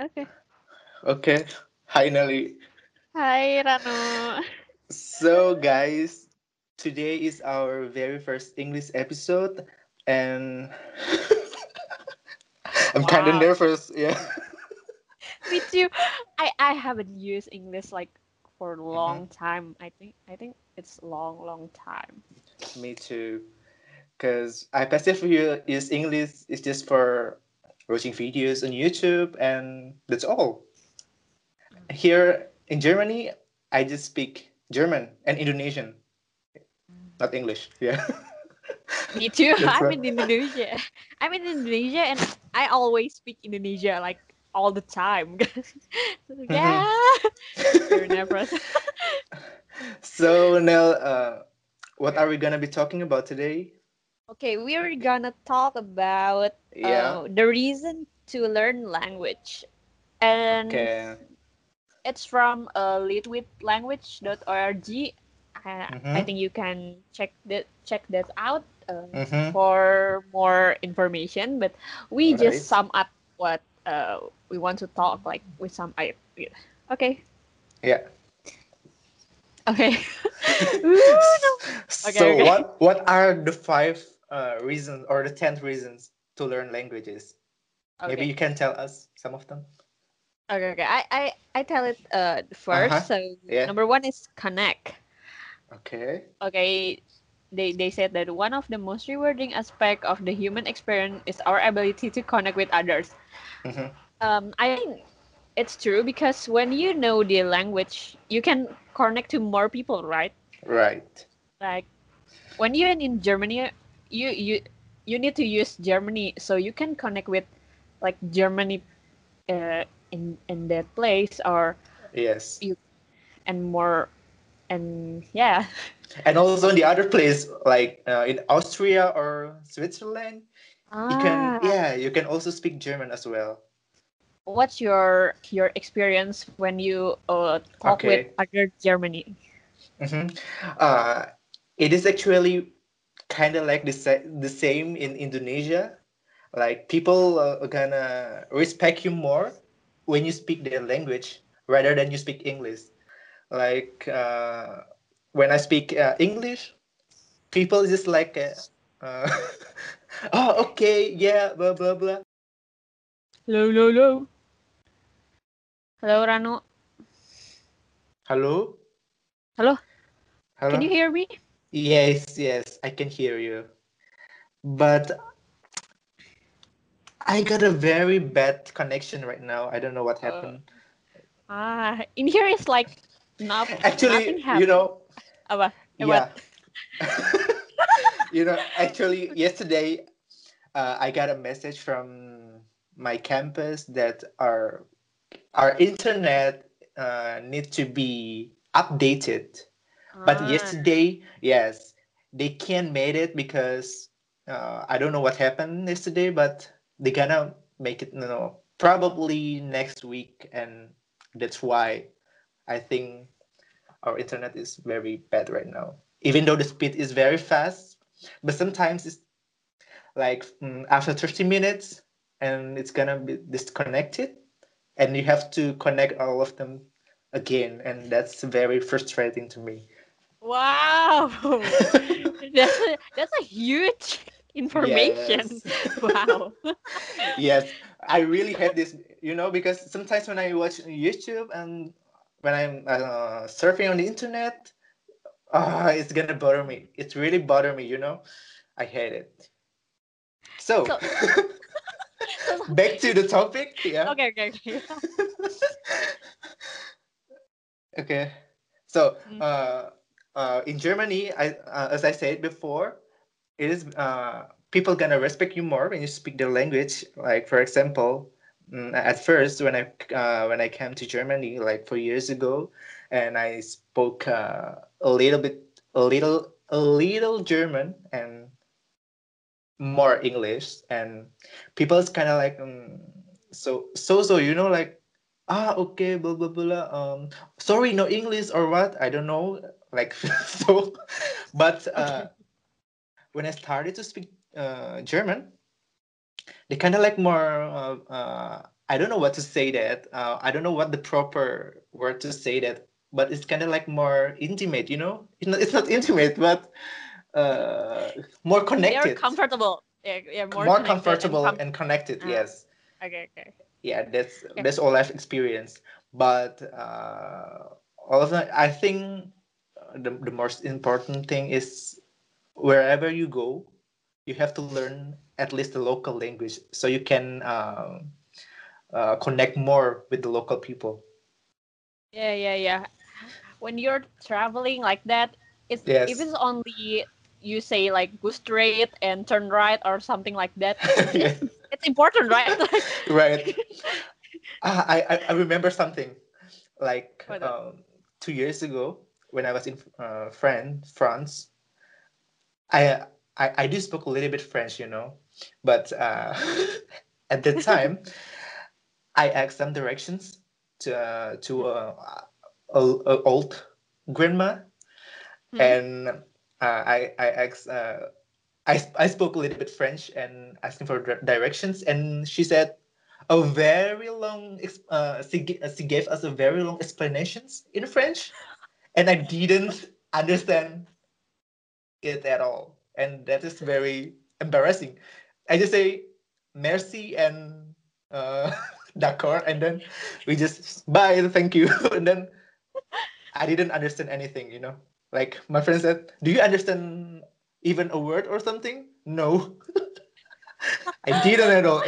Okay. Okay. Hi, Nelly. Hi, Rano. So, guys, today is our very first English episode, and I'm kind of nervous. Yeah. Me too. I I haven't used English like for a Mm-hmm. long time. I think I think it's long, long time. Me too. Because I passively use English is just for watching videos on YouTube, and that's all. Here in Germany, I just speak German and Indonesian, not English. Yeah. Me too. I'm right. in Indonesia. I'm in Indonesia and I always speak Indonesia like all the time. Mm-hmm. yeah. Nervous. so, Nell, uh, what are we gonna be talking about today? Okay, we're gonna talk about Yeah. uh, the reason to learn language. And Okay. it's from uh, leadwithlanguage.org. I, I Mhm. think you can check that check that out uh, Mhm. for more information. But we Right. just sum up what uh, we want to talk like with some idea. Okay. Yeah. Okay. Ooh, no. so, Okay, okay. what what are the five uh, reasons or the ten reasons to learn languages? Maybe you can tell us some of them. Okay. Okay. I, I I tell it uh first. Uh-huh. So Yeah. number one is connect. Okay. okay they, they said that one of the most rewarding aspect of the human experience is our ability to connect with others Mhm. um, i think it's true because when you know the language you can connect to more people right Right. like when you're in germany you you you need to use germany so you can connect with like germany uh, in in that place or Yes. you and more and yeah And also in the other place, like uh, in Austria or Switzerland, you can Ah. yeah you can also speak German as well. what's your your experience when you uh, talk with other Germany? Mhm. Uh, it is actually kind of like the, the same in Indonesia. Like people uh, are gonna respect you more when you speak their language rather than you speak English. Like uh, when I speak uh, English, people just like, uh, uh, oh okay, yeah, blah blah blah. Hello, hello, hello. Hello, Rano. Hello, Hello. hello. Can you hear me? Yes, yes, I can hear you. But I got a very bad connection right now. I don't know what Uh, happened. Ah, in here it's like not Actually, you know, Apa? Yeah. you know, actually, yesterday uh, I got a message from my campus that our our internet uh, need to be updated. But Ah, yesterday, yes, they can't made it because uh, I don't know what happened yesterday, but they gonna make it. You know, probably next week, and that's why I think our internet is very bad right now. Even though the speed is very fast, but sometimes it's like mm, after 30 minutes and it's gonna be disconnected and you have to connect all of them again and that's very frustrating to me wow. that's a, that's a huge information. yes Wow. yes i really hate this you know because sometimes when i watch youtube and when i'm uh, surfing on the internet ah, it's gonna bother me it's really bother me you know i hate it so So, so back to the topic yeah okay, okay, okay. Okay. So, Mm. uh, uh, in Germany, I, uh, as I said before, it is uh, people gonna respect you more when you speak their language. Like, for example, mm, at first when I uh, when I came to Germany like four years ago, and I spoke uh, a little bit, a little, a little German and more English, and people's kind of like, um, so so so you know like ah okay blah blah blah um sorry no english or what i don't know like so but uh Okay. when i started to speak uh german they kind of like more uh, uh I don't know what to say that. Uh, I don't know what the proper word to say that, but it's kind of like more intimate, you know? It's not, it's not intimate, but uh, more They're connected. comfortable. Yeah, yeah, more, more connected and comfortable com- and connected, Ah. yes. okay, okay. Yeah, that's Okay. that's all I've experienced. But uh, all of that, I think the, the most important thing is wherever you go, you have to learn at least the local language so you can um, uh, connect more with the local people. Yeah, yeah, yeah. When you're traveling like that, it's Yes. if it's only you say like go straight and turn right or something like that, Yes. it's important, right? Right. Ah, I, I I remember something like um, two years ago when I was in uh, France. France, I, I I do spoke a little bit French, you know, but uh, at that time, I asked some directions to uh, to uh, a, a old grandma, Hmm. and uh, I I asked. Uh, I, I spoke a little bit French and asking for directions, and she said a very long. Uh, she, she gave us a very long explanations in French, and I didn't understand it at all, and that is very embarrassing. I just say merci and uh, d'accord, and then we just bye, thank you, and then I didn't understand anything. You know, like my friend said, "Do you understand even a word or something?" No, I didn't at all.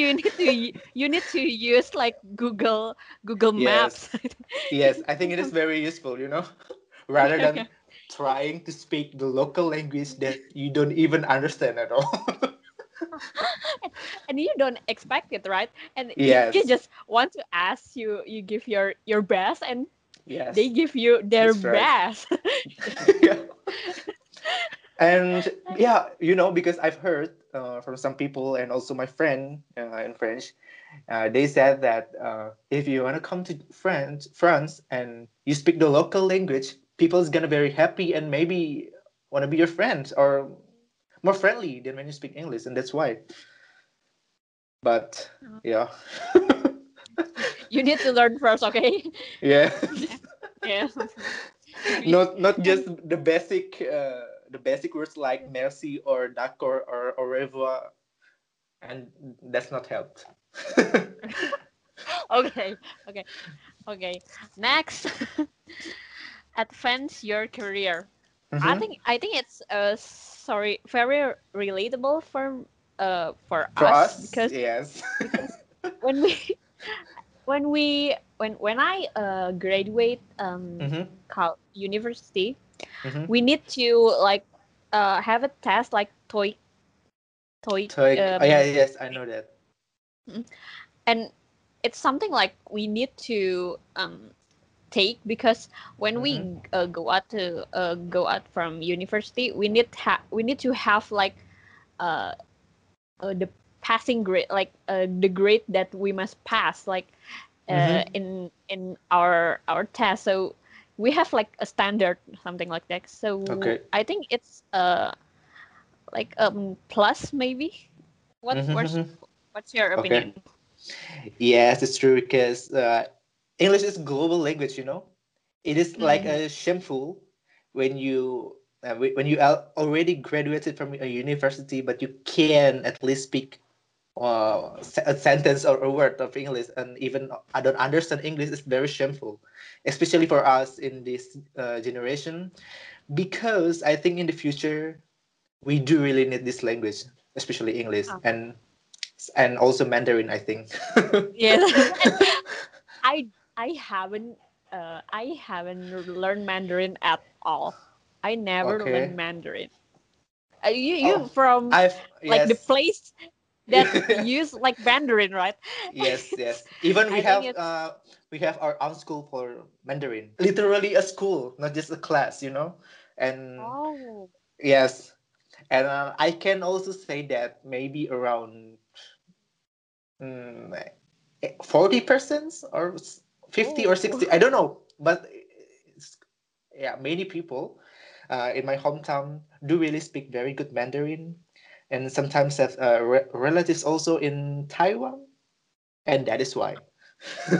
You need to you need to use like Google Google Maps. yes, I think it is very useful. You know, rather than trying to speak the local language that you don't even understand at all. and you don't expect it, right? And Yes. you just want to ask you you give your your best and yes. they give you their That's right. best. yeah. And yeah, you know, because I've heard uh, from some people and also my friend uh, in French, uh, they said that uh, if you want to come to France, France and you speak the local language, people's gonna be very happy and maybe want to be your friend or more friendly than when you speak English, and that's why. But yeah, you need to learn first, okay? yeah. yeah. not not just the basic uh, the basic words like merci or d'accord or au revoir and that's not helped okay, okay, okay. Next, advance your career. I Mhm. think I think it's uh sorry very relatable for uh for, for us, us because yes when we when we when when I uh graduate um Mhm, col- university mhm. we need to like uh have a test like TOEIC TOEIC So, like, um, oh yeah yes i know that. And it's something like we need to um take because when we uh, go out to uh, go out from university we need ha- we need to have like uh, uh the passing grade like uh, the grade that we must pass like uh, Mhm. in in our our test. So we have like a standard something like that so Okay. i think it's uh like um plus maybe what Mhm, what's, mhm. what's your Okay. opinion yes it's true because uh, english is global language you know it is like Mhm. a shameful when you uh, when you are already graduated from a university but you can at least speak uh, a sentence or a word of english and even i don't understand english is very shameful especially for us in this uh, generation because i think in the future we do really need this language especially english Ah. and and also mandarin i think Yes. I I haven't uh I haven't learned Mandarin at all. I never Okay. learned Mandarin. Uh, you you Oh, from I've like the place that use like Mandarin, right? yes, yes. Even we I have uh we have our own school for Mandarin. Literally a school, not just a class, you know. And Oh. yes, and uh, I can also say that maybe around mm, forty percent or fifty or sixty. I don't know, but it's, yeah, many people uh, in my hometown do really speak very good Mandarin, and sometimes have uh, re- relatives also in Taiwan, and that is why.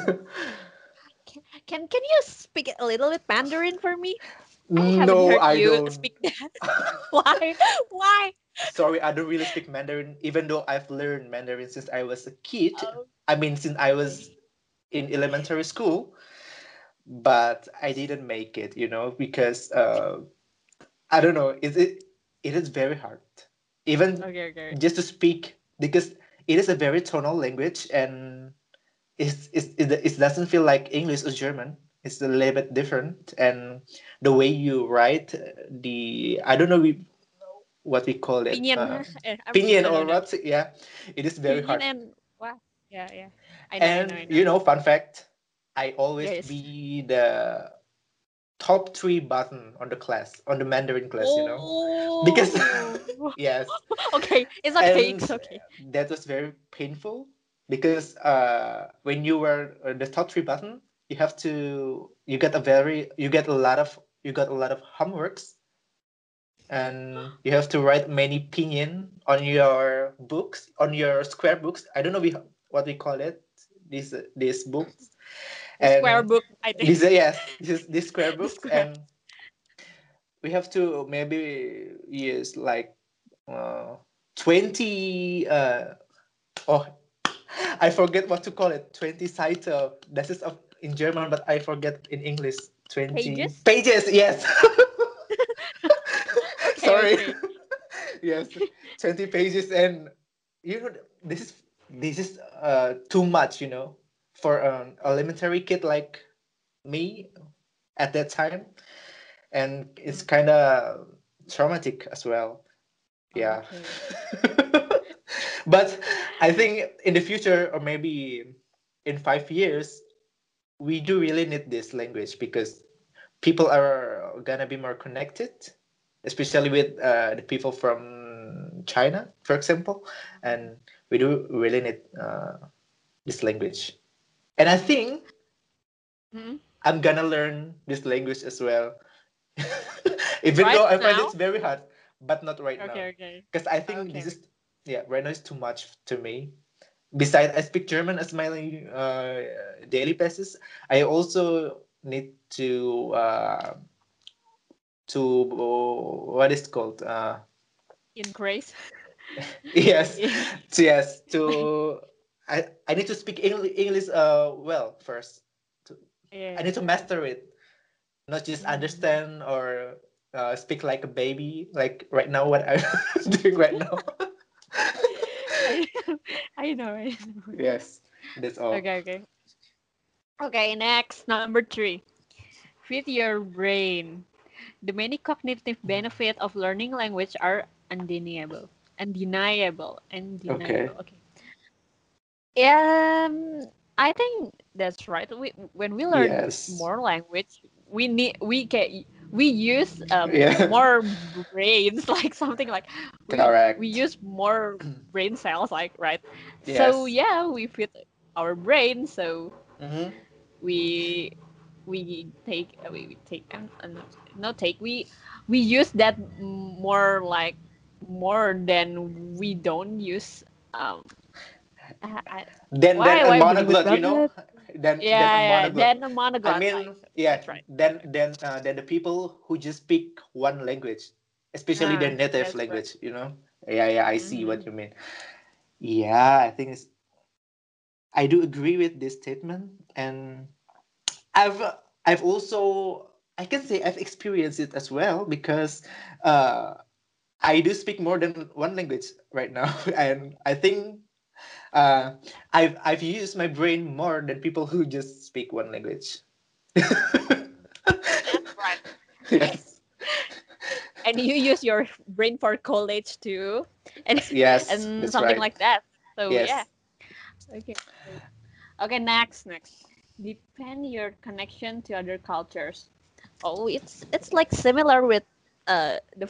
Can can you speak a little bit Mandarin for me? I haven't no, heard I you don't. speak that. Why? Why? Sorry, I don't really speak Mandarin, even though I've learned Mandarin since I was a kid. Oh, I mean, since I was in elementary school, but I didn't make it, you know, because uh, I don't know, it, it it is very hard, even okay, okay. just to speak, because it is a very tonal language and it's, it's, it, it doesn't feel like English or German. It's a little bit different, and the way you write the I don't know we, what we call it, Pinyin. uh, I'm- pinyin no, no, or what? Yeah, it is very Pinyin hard. and wow. Yeah, yeah. I know, I and know, I know. you know fun fact i always Yes. be the top three button on the class on the mandarin class you know Because- Oh. yes okay, it's okay, And it's okay. that was very painful because uh when you were uh, the top three button you have to you get a very you get a lot of you got a lot of homeworks and you have to write many pinyin on your books on your square books i don't know we, what we call it these these books The square book, I think. these yes this this square book. square. and we have to maybe use like uh, 20 uh, oh i forget what to call it 20 Seite that is of in german but i forget in english 20 Pages? pages yes Okay, sorry okay. yes 20 pages and you know this is this is uh too much you know for an elementary kid like me at that time. And it's kind of traumatic as well. Yeah. Okay. but i think in the future or maybe in five years we do really need this language because people are gonna be more connected especially with uh, the people from china for example. And we do really need uh, this language and i think Mhm. i'm gonna learn this language as well even Right though i find now? it's very hard but not right now Okay, okay. because I think Okay. this is yeah right now is too much to me. Besides, I speak German as my uh, daily basis. I also need to uh, to what is it called uh, In grace. yes yes to I, I need to speak English English uh well first. Yeah. I need to master it, not just Mm. understand or uh, speak like a baby like right now what I'm doing right now. I, know, I know. yes, that's all. Okay, okay. Okay, next, number three. Feed your brain. The many cognitive benefits of learning language are undeniable. Undeniable. Undeniable. Okay. Um, I think that's right. We when we learn Yes. more language, we need we get we use um, Yeah. more brains, like something like we, Correct. we use more brain cells, like right. So yeah, we feed our brain. So Mhm. we we take uh, we, we take and and not take we we use that more like more than we don't use um I, Then Why- then why a you monoglot, you know. yeah Then then a yeah then a monoglot I mean, like, yeah. that's right. Then then uh, then the people who just speak one language, especially Ah, their native that's right. language, you know. Yeah, yeah. I see what Mhm. you mean. Yeah, I think it's. I do agree with this statement, and I've I've also I can say I've experienced it as well because uh, I do speak more than one language right now, and I think uh, I've I've used my brain more than people who just speak one language. That's right. yes, and you use your brain for college too. And yes, and something right. like that. So Yes. yeah. Okay okay next next. Depend your connection to other cultures. Oh it's it's like similar with uh the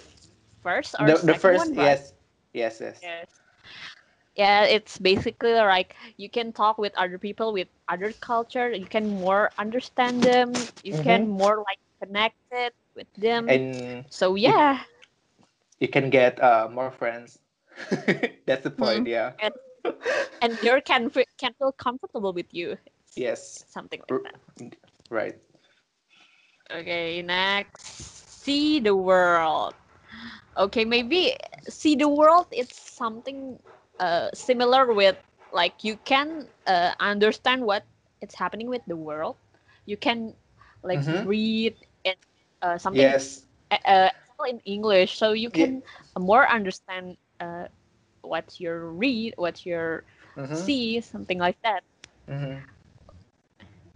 first or the, second the first one yes, yes, yes, yes yeah it's basically like you can talk with other people with other culture you can more understand them you can more like connected with them and so yeah you can get uh, more friends. That's the point. Yeah. and and girl can can feel comfortable with you Yes. something like that Right. okay next see the world okay maybe see the world it's something uh, similar with like you can uh, understand what it's happening with the world you can like Mhm. read it uh, something Yes. uh, uh, in english so you can more understand uh, what you read what you Mhm. see something like that Mhm.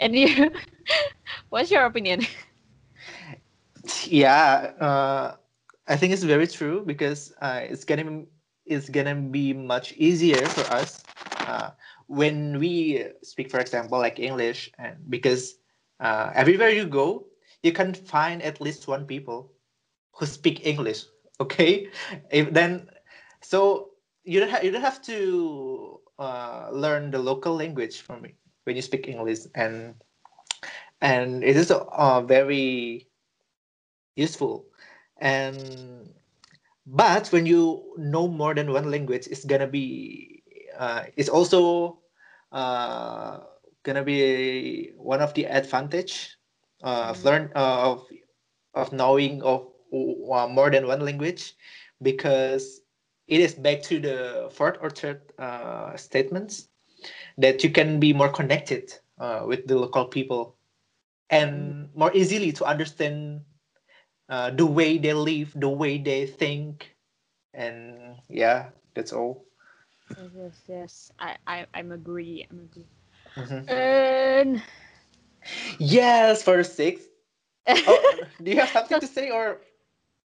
and you what's your opinion Yeah. Uh, I think it's very true because uh, it's gonna it's gonna be much easier for us uh, when we speak, for example, like English, and because uh, everywhere you go, you can find at least one people who speak English. Okay, if then so you don't have you don't have to uh, learn the local language from it when you speak English, and and it is uh, very useful and but when you know more than one language it's gonna be uh, it's also uh, gonna be one of the advantage uh, of learn uh, of of knowing of uh, more than one language because it is back to the fourth or third uh, statements that you can be more connected uh, with the local people and more easily to understand uh, the way they live, the way they think, and yeah, that's all. yes yes yes i, I i'm agree i'm agree Mhm. and Yes, for six. Oh, do you have something to say or?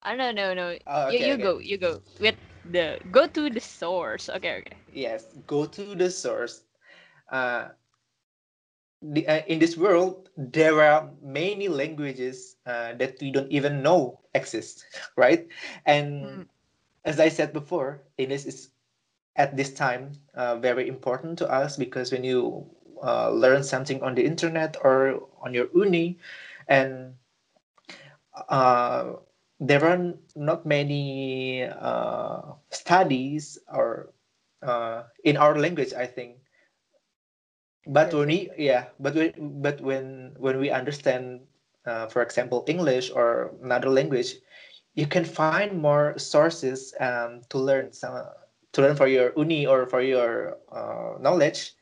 Oh, no, no, no. Oh, you okay, you okay. go, you go with the go to the source. Okay, okay. Yes, go to the source. Uh, the, uh, in this world, there are many languages uh, that we don't even know exist, right? And Mm. as I said before, English is at this time uh, very important to us because when you uh, learn something on the internet or on your uni and uh, there are not many uh, studies or uh, in our language i think but Yes, when we yeah but when but when when we understand uh, for example english or another language you can find more sources um, to learn some to learn for your uni or for your uh, knowledge.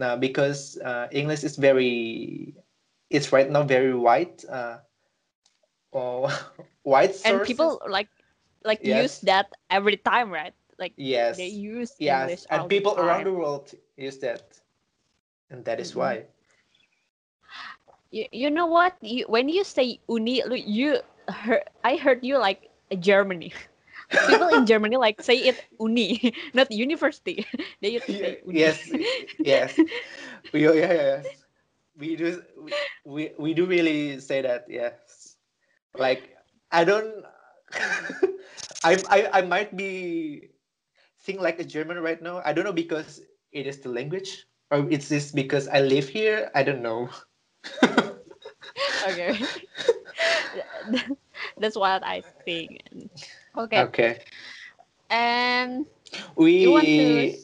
Uh, because uh, english is very it's right now very wide uh, uh, wide And people like like use that every time, right? Like they yes. use yes. English and all the people around the world use that and that is Mm-mm. why You, you know what? You, when you say uni, look, you heard, I heard you like Germany. People in Germany like say it uni, not university. they used to say uni. yes yes we yeah, yeah, yes we do we, we, we do really say that yes like i don't I, I i might be think like a german right now i don't know because it is the language or it's just because i live here? I don't know. Okay, that's what I think. Okay, okay. And you want to we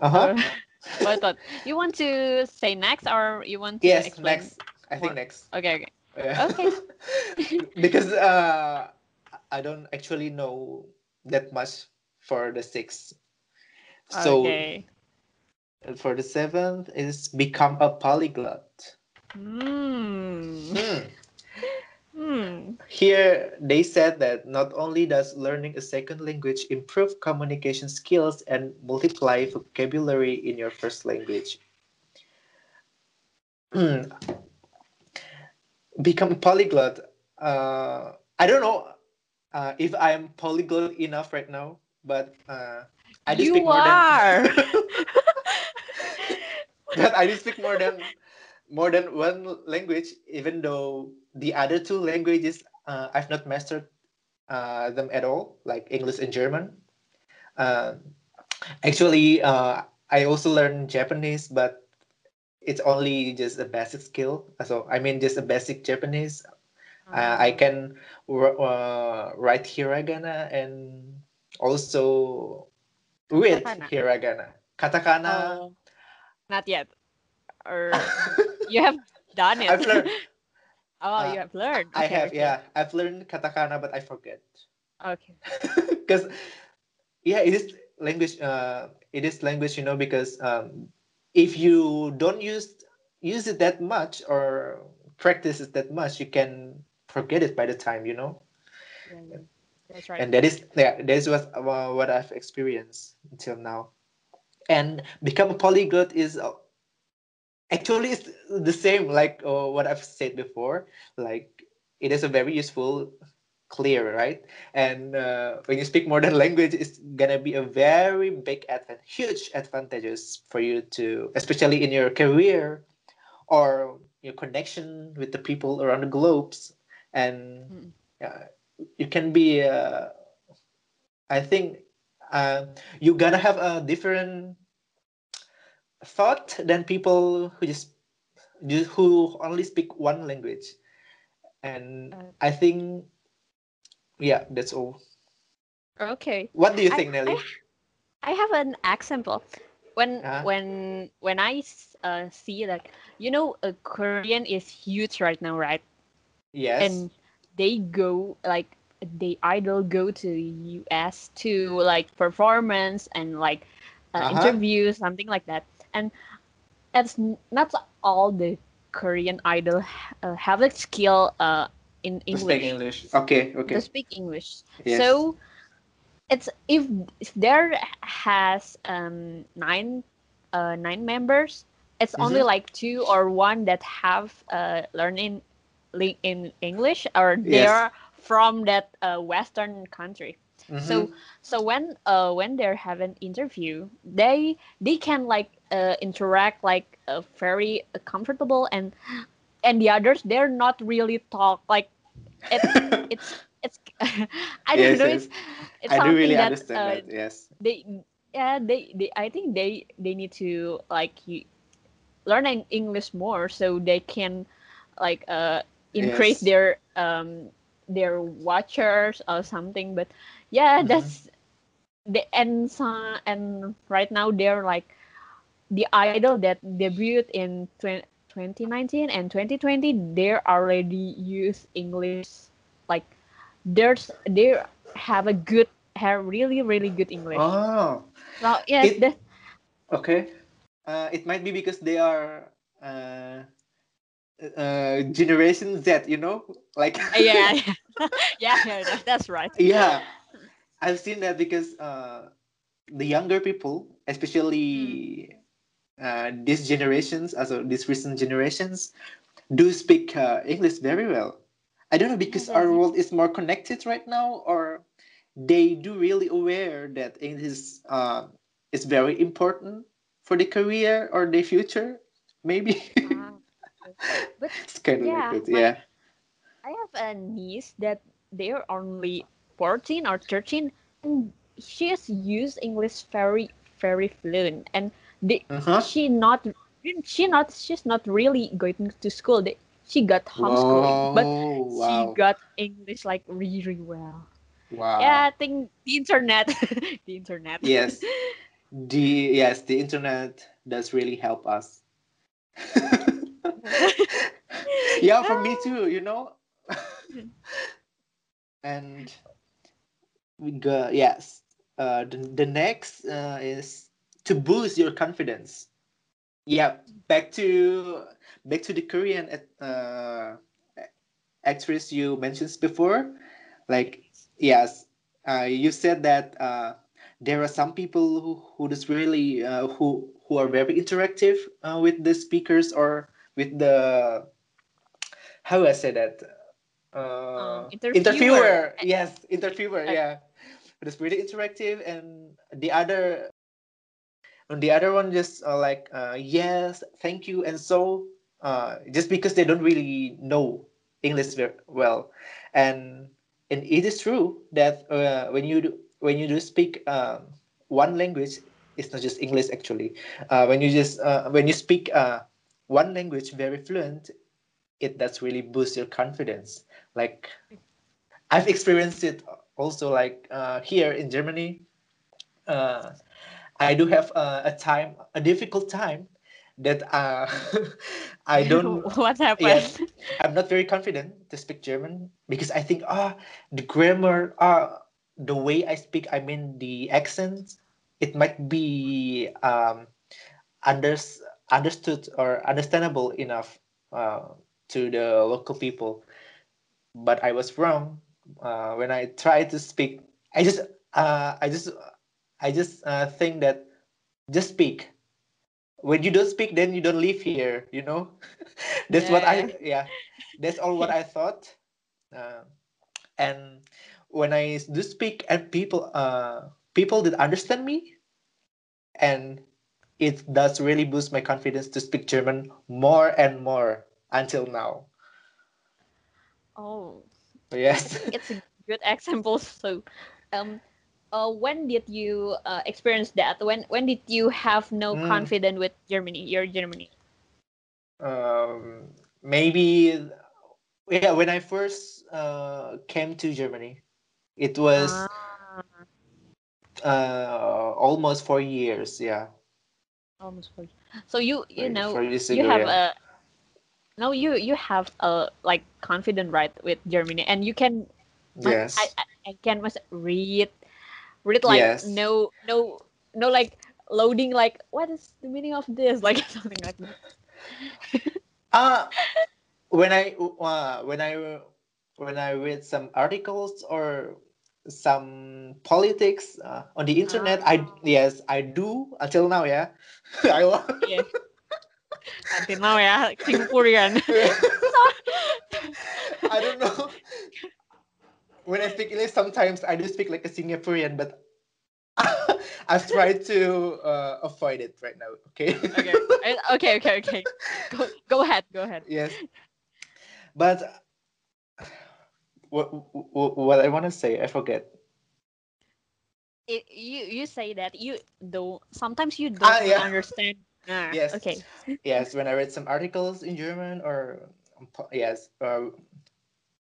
uh-huh or I thought you want to say next or you want to yes explain next. I think more? next. Okay okay. Yeah. okay. Because uh i don't actually know that much for the six. So okay for the seventh is become a polyglot hmm hmm. hmm Here, they said that not only does learning a second language improve communication skills and multiply vocabulary in your first language, become a polyglot. Uh, I don't know uh, if I'm polyglot enough right now, but uh, I do speak you more than. but I do speak more than more than one language, even though the other two languages uh, I've not mastered uh, them at all, like English and German. Uh, actually, uh, I also learned Japanese, but it's only just a basic skill. So I mean, just a basic Japanese. Uh, I Uh, can uh, write hiragana and also read hiragana. Katakana. Oh, not yet. Or you have done it. I've learned. oh, uh, you have learned. I have, okay. yeah. I've learned katakana, but I forget. Okay. Because, yeah, it is language. Uh, it is language, you know, because um, if you don't use use it that much or practice it that much, you can forget it by the time, you know. Yeah. That's right. and that is yeah that is what uh, what I've experienced until now, and become a polyglot is uh, actually it's the same like uh, what I've said before. Like it is a very useful, clear right, and uh, when you speak more than language, it's gonna be a very big advantage, huge advantages for you to, especially in your career, or your connection with the people around the globes, and yeah, you can be uh, i think uh, you gotta have a different thought than people who just who only speak one language and Uh, i think yeah that's all Okay. what do you I- think nelly I have an example. When Uh-huh. when when I uh, see like you know uh, Korean is huge right now, right? yes And they go like they idol go to US to like performance and like uh, Uh-huh. interviews something like that. And it's not all the Korean idol uh, have a skill uh, in to speak English english okay okay to speak English. Yes. So it's if, if there has um nine uh nine members, it's only Mhm. like two or one that have uh learning in English or Yes. they're from that uh, Western country. Mhm. So so when uh when they have an interview, they they can like uh, interact like uh, very uh, comfortable and and the others they're not really talk like it, it's it's I don't Yes, know yes. it's it's i do really that understand uh, that yes they yeah they, they I think they they need to like learn English more so they can like uh increase Yes. their um their watchers or something but yeah Mhm. that's the and so- and right now they're like the idol that debuted in 20, 2019 and 2020 they're already use English like there's they have a good have really really good English oh so yes It- Okay. Uh, it might be because they are uh, uh, Generation Z, you know, like yeah yeah yeah, yeah that's right yeah. I've seen that because uh, the younger people, especially uh, these generations, also these recent generations, do speak uh, English very well. I don't know because our world is more connected right now, or they do really aware that English uh, is very important for the career or the future. Maybe okay. but it's kind of Yeah, my- Yeah. I have a niece that they're only 14 or 13 and she has used English very very fluent and they, Uh-huh. she not she not she's not really going to school they, she got homeschooling but Whoa, she got English like really well wow. yeah I think the internet the internet Yes. The yes, the internet does really help us. yeah, for me too, you know. and we go yes. Uh the, the next uh, is to boost your confidence. Yeah, back to back to the Korean uh actress you mentioned before. Like yes, uh, you said that uh, there are some people who who just really uh, who who are very interactive uh, with the speakers or with the how do I say that uh, Um, interviewer. Yes, interviewer. Uh, yeah, it is pretty interactive, and the other and the other one just uh, like uh, yes, thank you, and so uh, just because they don't really know English very well, and and it is true that uh, when you do, when you do speak um, one language, it's not just English actually. Uh, when you just uh, when you speak uh, one language very fluent, it does really boost your confidence. Like I've experienced it also like uh, here in Germany. Uh, I do have uh, a time, a difficult time that uh, I don't. what happened? Yes, I'm not very confident to speak German because I think ah the grammar ah the way I speak I mean the accent, it might be um under, understood or understandable enough uh, to the local people. But I was wrong uh, when I tried to speak. I just uh, I just I just uh, think that just speak. When you don't speak then you don't live here you know? That's Yeah, what i yeah. that's all what i thought. Uh, and when i do speak and people uh people that understand me and it does really boost my confidence to speak german more and more until now Oh, yes it's a good example. So, um, uh, when did you uh, experience that? When when did you have no Mm. confidence with Germany? Your Germany. um maybe yeah when i first uh came to germany it was Ah, uh almost four years yeah almost four. So you you Four- know you have yeah. a no you you have a like confident right with Germany and you can yes I, I, I can must read read like Yes. no no no like loading like what is the meaning of this like something like that. uh when i uh, when i when i read some articles or some politics uh, on the internet i Ah. yes i do until now yeah i wa- Yeah. Until now ya, Singaporean. i don't know when i speak english sometimes i do speak like a singaporean but i've tried to uh, avoid it right now okay okay. Okay, okay, okay. Go, go ahead, go ahead. yes but what what, what i want to say i forget It, you you say that you don't sometimes you don't Ah, yeah. understand. Ah, Yes. Okay. yes when i read some articles in german or um, yes uh,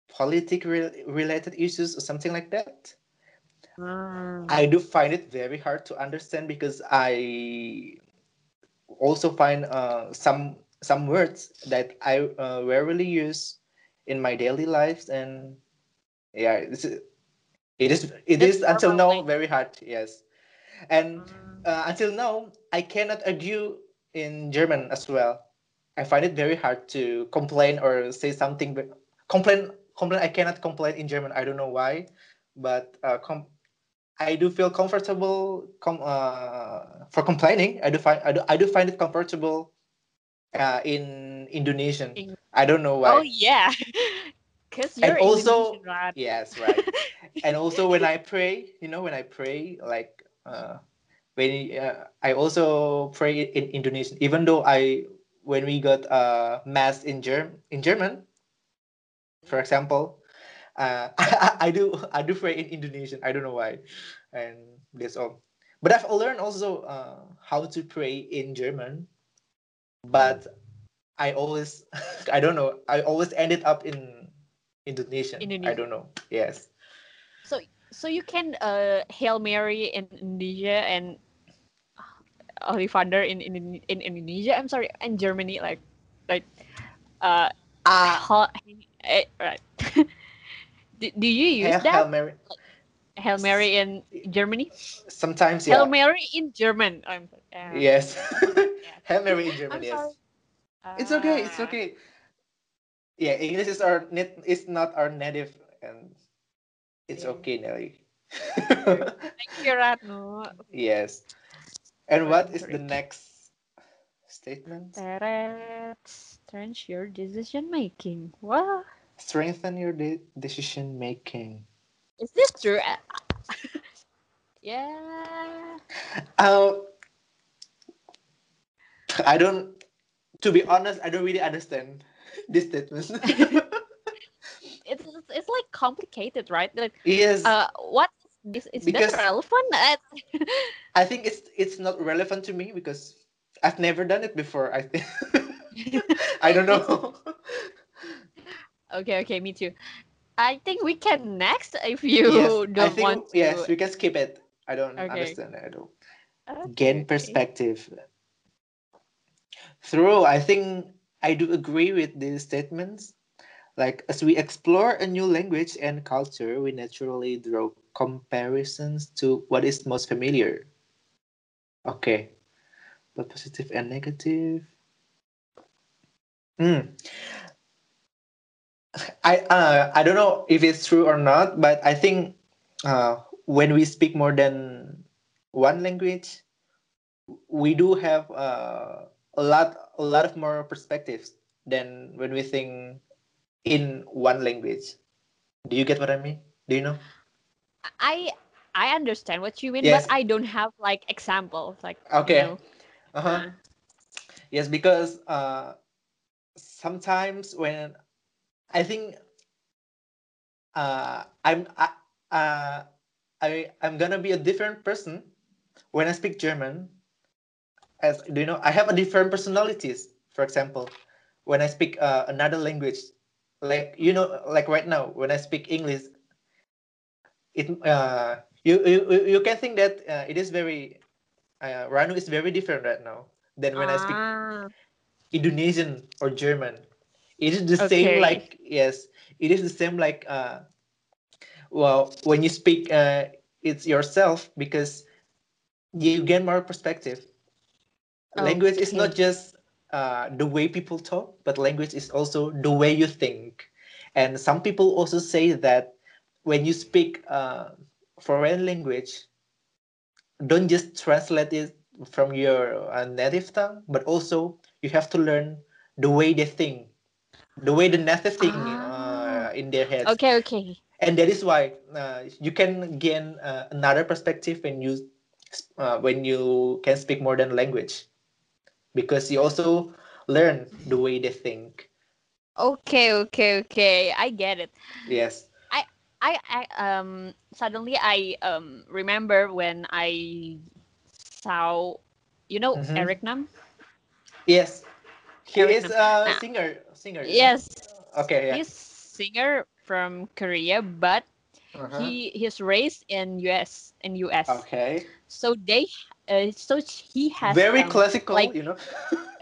politic re- related issues or something like that Ah. i do find it very hard to understand because i also find uh, some some words that i uh, rarely use in my daily lives and yeah it's, it is it is until now very hard yes. And Ah. uh, until now i cannot argue in german as well. I find it very hard to complain or say something but complain complain i cannot complain in german. I don't know why but uh, com- i do feel comfortable com- uh, for complaining. I do find i do, I do find it comfortable uh, in indonesian. I don't know why. Oh why yeah. Cause And you're also- Indonesian, right? yes right and also when I pray, you know, when I pray, like uh, when uh, I also pray in Indonesian, even though I when we got uh, mass in Germ in German, for example, uh, I, I do I do pray in Indonesian. I don't know why, and that's all. But I've learned also uh, how to pray in German, but I always I don't know I always ended up in Indonesian. I don't know. Yes. So so you can uh Hail Mary in Indonesia and Holy Father in in, in Indonesia. I'm sorry, in Germany, like like uh, Uh, ho- eh, right. do, do you use Hail, that Hail Mary. Hail Mary in Germany? Sometimes, yeah. Hail Mary in German. Uh, Yes. Hail Mary in German, yes. It's okay. It's Ah, okay. Yeah, English is our. It's not our native, and it's Yeah. okay, Nelly. Thank you, Ratno. yes. And what is the next statement? Strengthen your decision making. What? Strengthen your de- decision making. Is this true? Yeah. Uh, I don't. To be honest, I don't really understand this statement. It's, it's like complicated, right? Like, yes, uh, what is is Because- that relevant? I think it's it's not relevant to me because I've never done it before. I think I don't know. okay, okay, me too. I think we can next if you yes, I don't think want to. yes, we can skip it. I don't Okay. understand it at all. gain perspective. Through, I think I do agree with these statements. Like, as we explore a new language and culture, we naturally draw comparisons to what is most familiar. Okay, but positive and negative. Hmm. I uh, I don't know if it's true or not, but I think uh, when we speak more than one language, we do have uh, a lot a lot of more perspectives than when we think in one language. Do you get what I mean? Do you know? I I understand what you mean, Yes. but I don't have like examples. Like you Okay. know, Uh-huh. uh, Yes, because uh, sometimes when I think uh, I'm I, uh, I I'm gonna be a different person when I speak German. As do you know, I have a different personalities. For example, when I speak uh, another language, like you know, like right now when I speak English, it uh, you you you- can think that uh, it is very uh, Ranu is very different right now than when I speak ah, Indonesian or German. It is the same like yes, it is the same like uh well when you speak uh it's yourself because you gain more perspective. Language is not just uh the way people talk, but language is also the way you think. And some people also say that when you speak uh foreign language, don't just translate it from your uh, native tongue, but also you have to learn the way they think the way the native thing Ah, uh, in their heads okay, okay. and that is why uh, you can gain uh, another perspective when you uh, when you can speak more than language because you also learn the way they think Okay, okay, okay. I get it. yes I I, I um suddenly I um remember when I saw you know hmm Eric Nam? yes he Eric is Nam. a Now, singer singer yes, okay yeah he's singer from Korea, but uh-huh. he he's raised in US in US. okay So they uh, so he has very um classical like you know?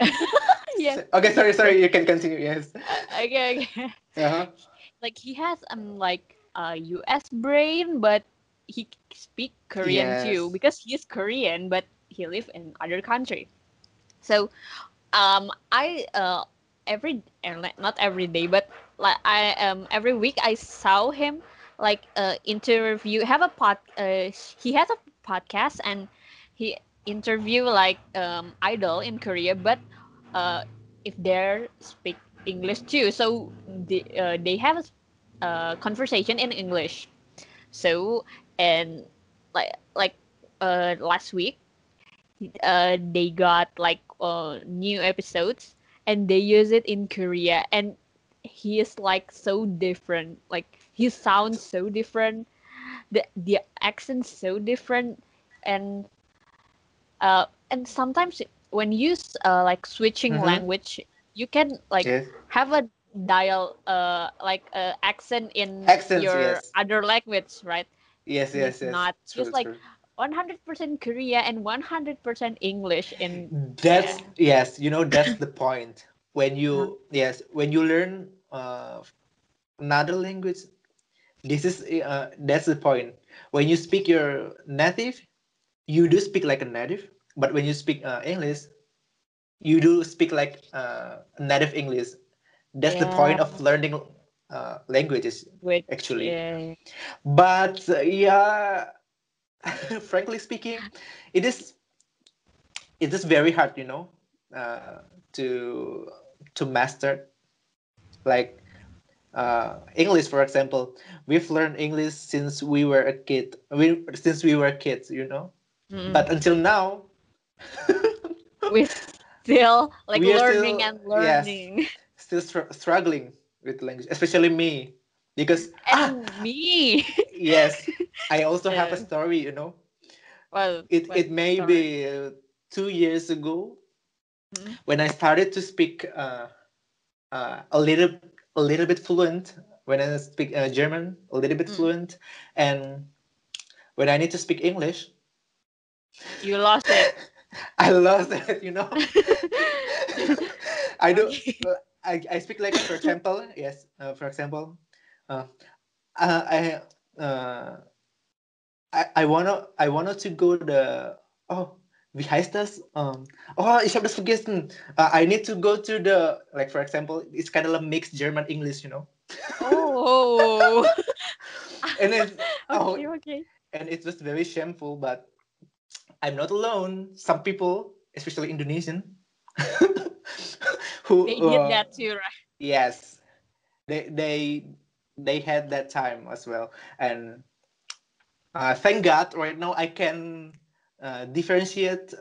Yes okay sorry sorry you can continue yes. Okay okay. Uh-huh. like he has um like a US brain, but he speak Korean too yes. because he's Korean, but he live in other country. So um I uh every not every day, but like I um every week I saw him like uh interview have a pod uh he has a podcast and he interview like um idol in Korea, but uh if they speak English too, so they uh, they have a uh, conversation in English. So and like like uh, last week, uh, they got like uh, new episodes and they use it in Korea and he is like so different. Like he sounds so different. The the accent so different and uh and sometimes when you s- uh, like switching mm-hmm. language you can like yes have a dial uh like uh, accent in accents your yes other language right Yes, yes, if yes. not True, just like true. 100% korea and 100% english in That's yes, you know, that's the point. When you yes, when you learn uh another language, this is uh that's the point. When you speak your native, you do speak like a native, but when you speak uh, English, you do speak like uh native English. That's the point of learning uh languages which actually. uh, But uh, yeah, frankly speaking, it is it is very hard you know uh, to to master like uh, english for example we've learned english since we were a kid we since we were kids you know mm, but until now we still like we learning still and yes learning. still str- struggling with language especially me because ah and me. yes i also have a story you know? Well it it may sorry be uh, two years ago Mhm. when i started to speak uh, uh, a little a little bit fluent when I speak uh, German, a little bit Mm. fluent, and when I need to speak English, You lost it. I lost it, you know. I do. I, I speak like for example, yes. Uh, for example, uh, uh, I uh, I I wanna I wanted to go the oh wie heißt das? Um, oh, ich habe das vergessen. Uh, I need to go to the like for example, it's kind of a mixed German English, you know. Oh. and then oh, okay, okay. and it was very shameful, but I'm not alone. Some people, especially Indonesian, who They did uh, that too, right? yes they they they had that time as well and uh, thank god right now i can uh, differentiate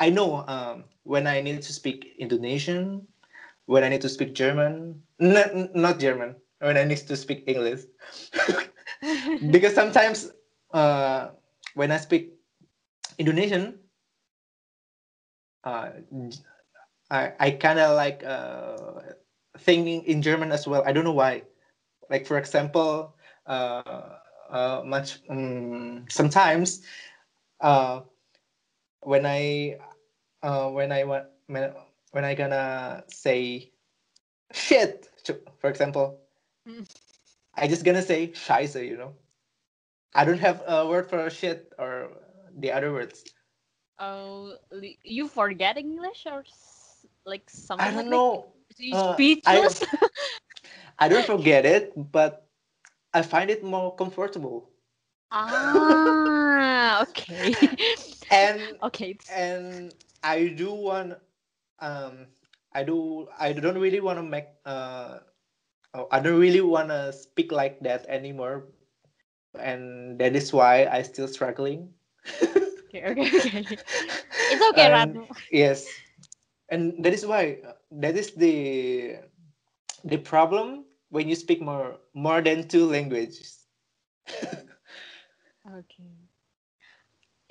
i know um, when i need to speak indonesian when i need to speak german not, not german when i need to speak english because sometimes uh, when i speak indonesian uh, I I kind of like uh, thinking in German as well. I don't know why. Like for example, uh, uh, much um, sometimes uh, when I uh, when I want when, when I gonna say shit, for example, Mm. I just gonna say scheiße, you know. I don't have a word for shit or the other words. Oh, you forget English or like something I like don't know. that? Uh, I- speechless? I don't forget it, but I find it more comfortable. ah, okay. And okay. and I do want um I do I don't really want to make uh oh, I don't really want to speak like that anymore and that is why I still struggling. Okay, okay, okay. It's okay, And- Ranu. Yes. And that is why that is the the problem when you speak more more than two languages. Okay.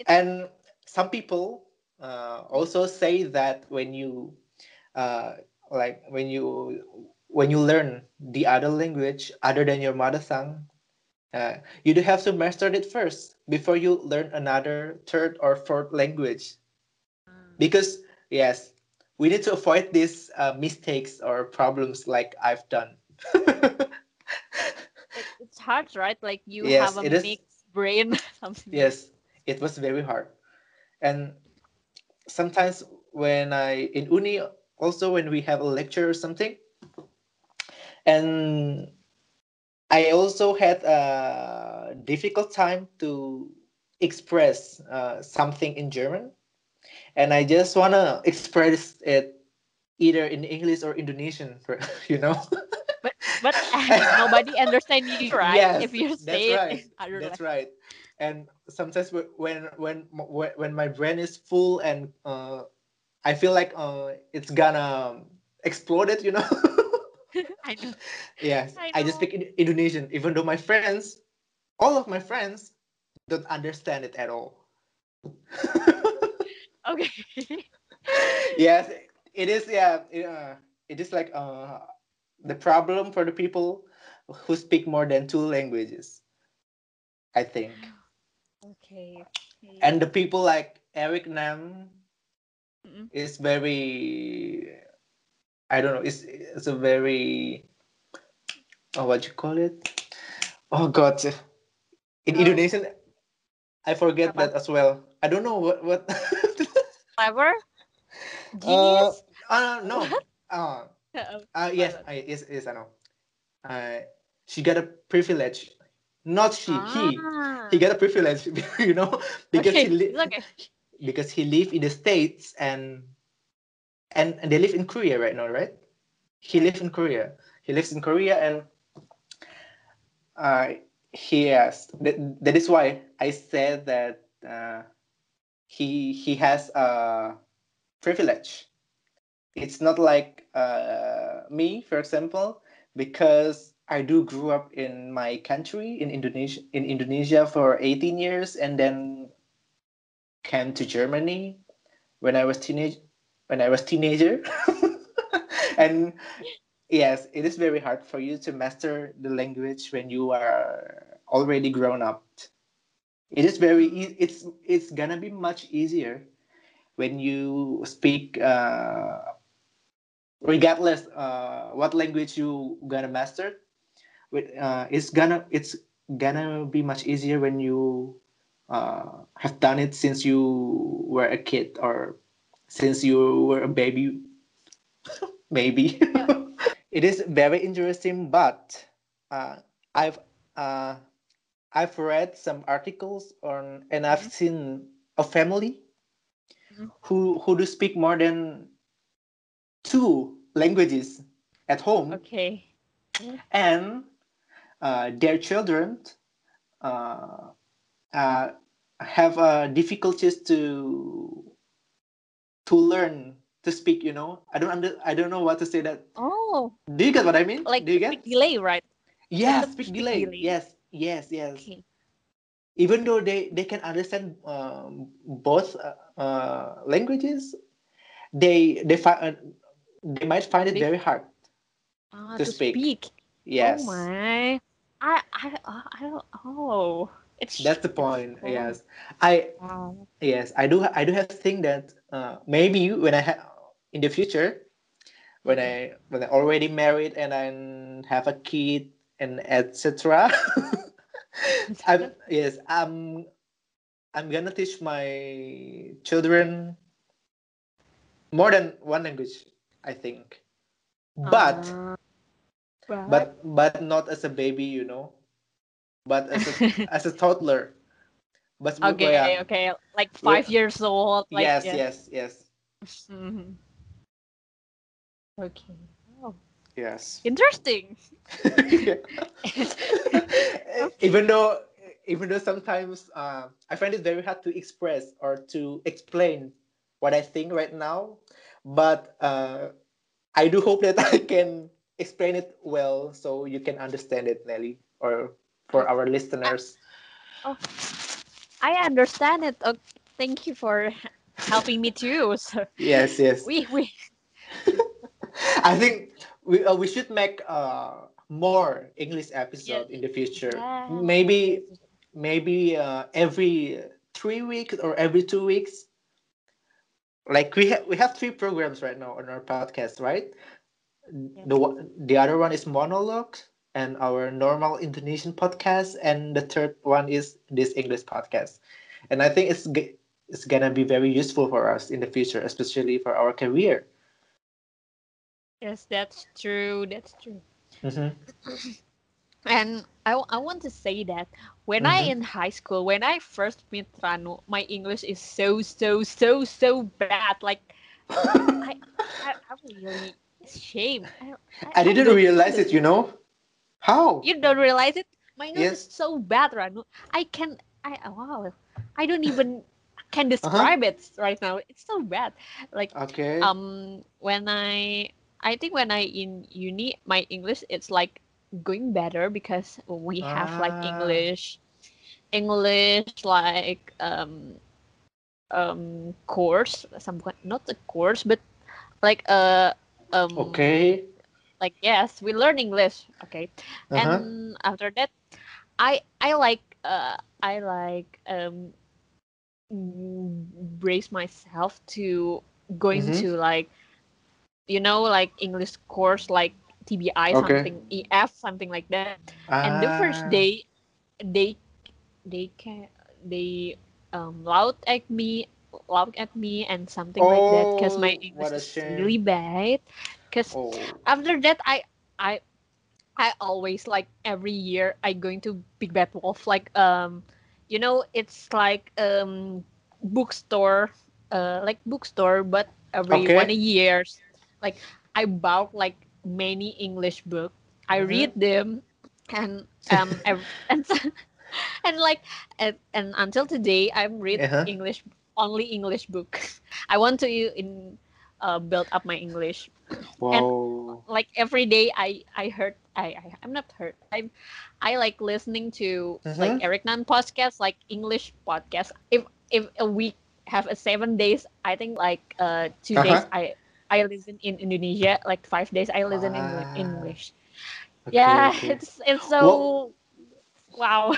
and some people uh, also say that when you uh, like when you when you learn the other language other than your mother tongue uh, you do have to master it first before you learn another third or fourth language because yes we need to avoid these uh, mistakes or problems like i've done it's hard, right? Like you Yes, have a it is. mixed brain, something. yes it was very hard and sometimes when i in uni also when we have a lecture or something and i also had a difficult time to express uh, something in german and i just want to express it either in english or indonesian you know But but nobody understand you, right? Yes, if you that's say it right. That's right. And sometimes when when when when my brain is full and uh, I feel like uh, it's gonna explode it, you know. I know. yes, I I, just speak in Indonesian, even though my friends, all of my friends, don't understand it at all. Okay. yes, it is. Yeah, it, uh, it is like uh, the problem for the people who speak more than two languages. I think. okay. okay. and the people like Eric Nam Mm-mm. is very I don't know it's it's a very oh what you call it oh god in Oh. Indonesian I forget Apa? that as well I don't know what what clever, uh, genius. uh no What? uh, Uh, uh yes I yes yes I know uh, she got a privilege not she he ah. he got a privilege you know because okay. he li- okay. because he live in the states and and, and they live in Korea right now, right? He lives in Korea. He lives in Korea and uh, he has that, that is why I said that uh, he he has a privilege. It's not like uh, me, for example, because I do grew up in my country in Indonesia in Indonesia for 18 years and then came to Germany when I was teenage when I was teenager. and yes, it is very hard for you to master the language when you are already grown up. It is very it's it's gonna be much easier when you speak uh, regardless uh, what language you gonna master. With uh, it's gonna it's gonna be much easier when you uh, have done it since you were a kid or since you were a baby maybe it is very interesting but uh, i've uh, i've read some articles on and i've Mhm. seen a family Mhm. who who do speak more than two languages at home Okay. and uh, their children uh, uh, have uh, difficulties to to learn to speak you know i don't under i don't know what to say that Oh, do you get what i mean like do you get delay, right? yes the speak delay delay. yes yes yes Okay. even though they they can understand um, both uh, uh, languages they they find uh, they might find it very hard Ah, To to speak. speak. yes Oh my. I I uh, I don't. Oh, it's that's the point Oh. yes i Wow. Yes, I do. I do have to think that uh, maybe when I have in the future, when I when I already married and I have a kid and etc. I'm yes. I'm I'm gonna teach my children more than one language. I think, but Uh, but but not as a baby, you know, but as a as a toddler. But okay, yeah, okay, like five years old. Like, yes, yeah. yes, yes, Mhm. Okay. Oh, yes. interesting. even though even though sometimes uh, I find it very hard to express or to explain what I think right now, but uh, I do hope that I can explain it well so you can understand it, Nelly, or for our listeners. Oh, I understand it. Oh, thank you for helping me too. So Yes, yes. we we I think we uh, we should make uh, more English episode Yeah. in the future. Yeah. Maybe maybe uh, every three weeks or every two weeks. Like we have we have three programs right now on our podcast, right? The the other one is monologue and our normal Indonesian podcast, and the third one is this English podcast. And I think it's it's gonna be very useful for us in the future, especially for our career. yes, that's true. That's true. Mhm. And I, I want to say that when I Mhm. in high school, when I first meet Ranu, my English is so so so so bad. Like I I, I'm really ashamed. I, I didn't don't realize it, you know? How? You don't realize it? My English Yes. is so bad, Ranu. I can I wow. I don't even can Uh-huh. describe it right now. It's so bad. Like Okay. um when I I think when I in uni my English it's like going better because we have like Ah. English English like um um course some not a course but like a um okay. Like yes we learn English okay Uh-huh. and after that I I like uh I like um brace myself to going Mhm. to like you know like English course like TBI Okay. something EF something like that and the first Ah. day they they can they um loud at me loud at me and something like that because my Oh, English is really bad because Oh. after that I I I always like every year I going to Big Bad Wolf like um you know it's like um bookstore uh like bookstore but every Okay. one year like I bought like many English book I Mhm. read them and um ev- and and like and, and until today I'm read Uh-huh. English only English book I want to in uh, build up my English Wow. like every day I I heard I, I I'm not heard I I like listening to Mhm. like Eric Nam podcast like English podcast if if a week have a seven days I think like uh 2 days Uh-huh. I I listen in Indonesia like five days I listen in Ah. English Okay, yeah okay. it's it's so wow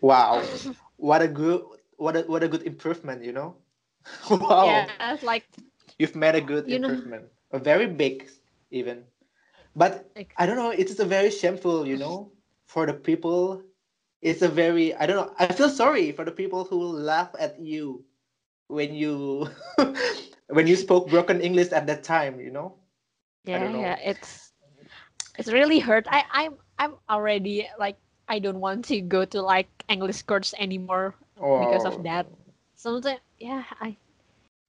Wow. what a good what a what a good improvement, you know. wow. Yeah, like You've made a good You know- improvement. A very big even. But Like- I don't know, it is a very shameful, you know, for the people. It's a very I don't know. I feel sorry for the people who laugh at you when you when you spoke broken English at that time, you know? yeah, don't know. yeah, it's it's really hurt. I I'm I'm already like I don't want to go to like English course anymore because Oh. of that. Sometimes, yeah, I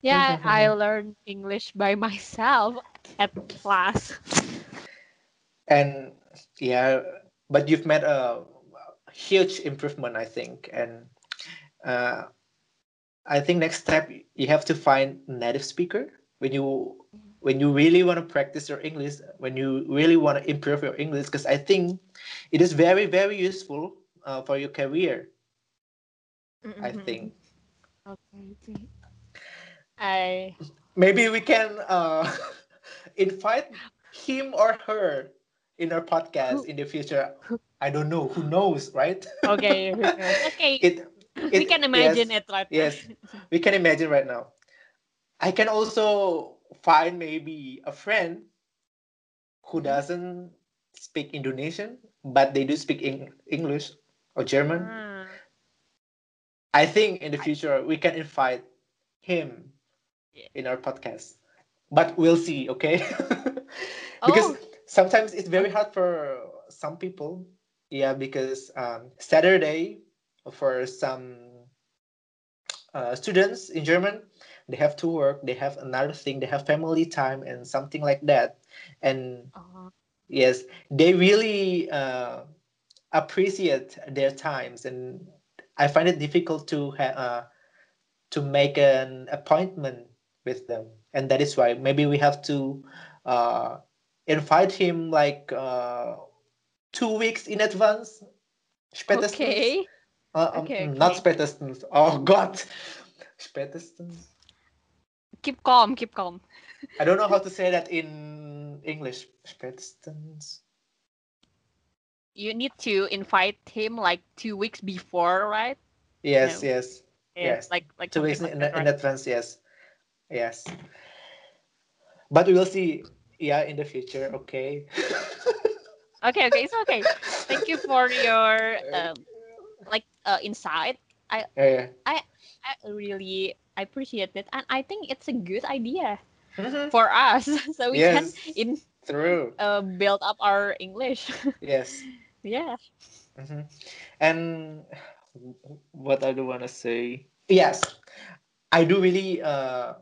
yeah I learned English by myself at class. and yeah but you've made a huge improvement i think and uh, i think next step you have to find native speaker when you when you really want to practice your english when you really want to improve your english because i think it is very very useful uh, for your career i Mhm. think Okay. I maybe we can uh, invite him or her in our podcast in the future. I don't know. Who knows right? Okay okay. It, we can imagine yes, it right yes. we can imagine right now. I can also find maybe a friend who doesn't speak indonesian but they do speak Eng- english or german. Ah, i think in the future we can invite him Yeah. in our podcast but we'll see okay because Oh. sometimes it's very hard for some people yeah because um, saturday for some uh, students in german they have to work they have another thing they have family time and something like that and oh, yes they really uh, appreciate their times and i find it difficult to ha- uh, to make an appointment with them. And that is why maybe we have to uh, invite him like uh, two weeks in advance. Spätestens. okay. Uh, um, Okay, not okay. spätestens. Oh god. Spätestens. Keep calm keep calm. I don't know how to say that in English. Spätestens. You need to invite him like two weeks before right? Yes No. yes. Yes. like like two weeks like in, in advance yes yes. But we will see. Yeah in the future okay? Okay okay it's okay. Thank you for your um like uh insight. Yeah, i I really I appreciate it and i think it's a good idea yeah. Mhm. for us so we can in true. uh, build up our english. Yes. Yeah. Hmm And what I do want to say, yes, I do really, uh,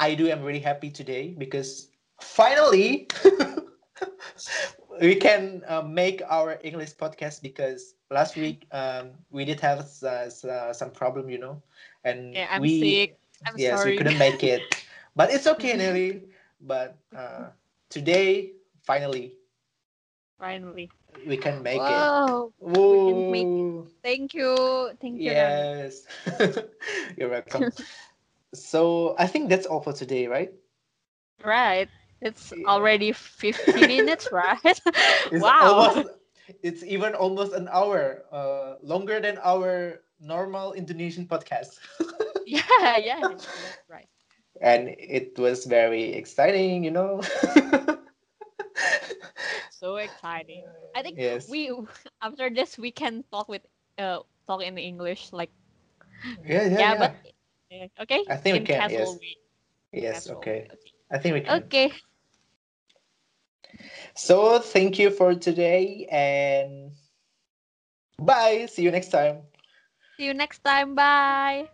I do am really happy today because finally we can uh, make our English podcast because last week um, we did have uh, uh, some problem, you know, and yeah i'm we sick i'm yes sorry we couldn't make it, but it's okay, Nelly. But uh, today, finally, finally we can make it. Whoa. can make Woo! thank you thank you Yes. You're welcome. So I think that's all for today, right? right it's Yeah. already 50 minutes right It's wow almost it's even almost an hour, uh, longer than our normal Indonesian podcast. yeah yeah right and it was very exciting, you know. so exciting i think yes. we after this we can talk with uh talk in english like yeah, yeah, yeah, yeah. but okay I think we can, casual yes. yes, okay. I think we can. okay So thank you for today and bye. See you next time. see you next time bye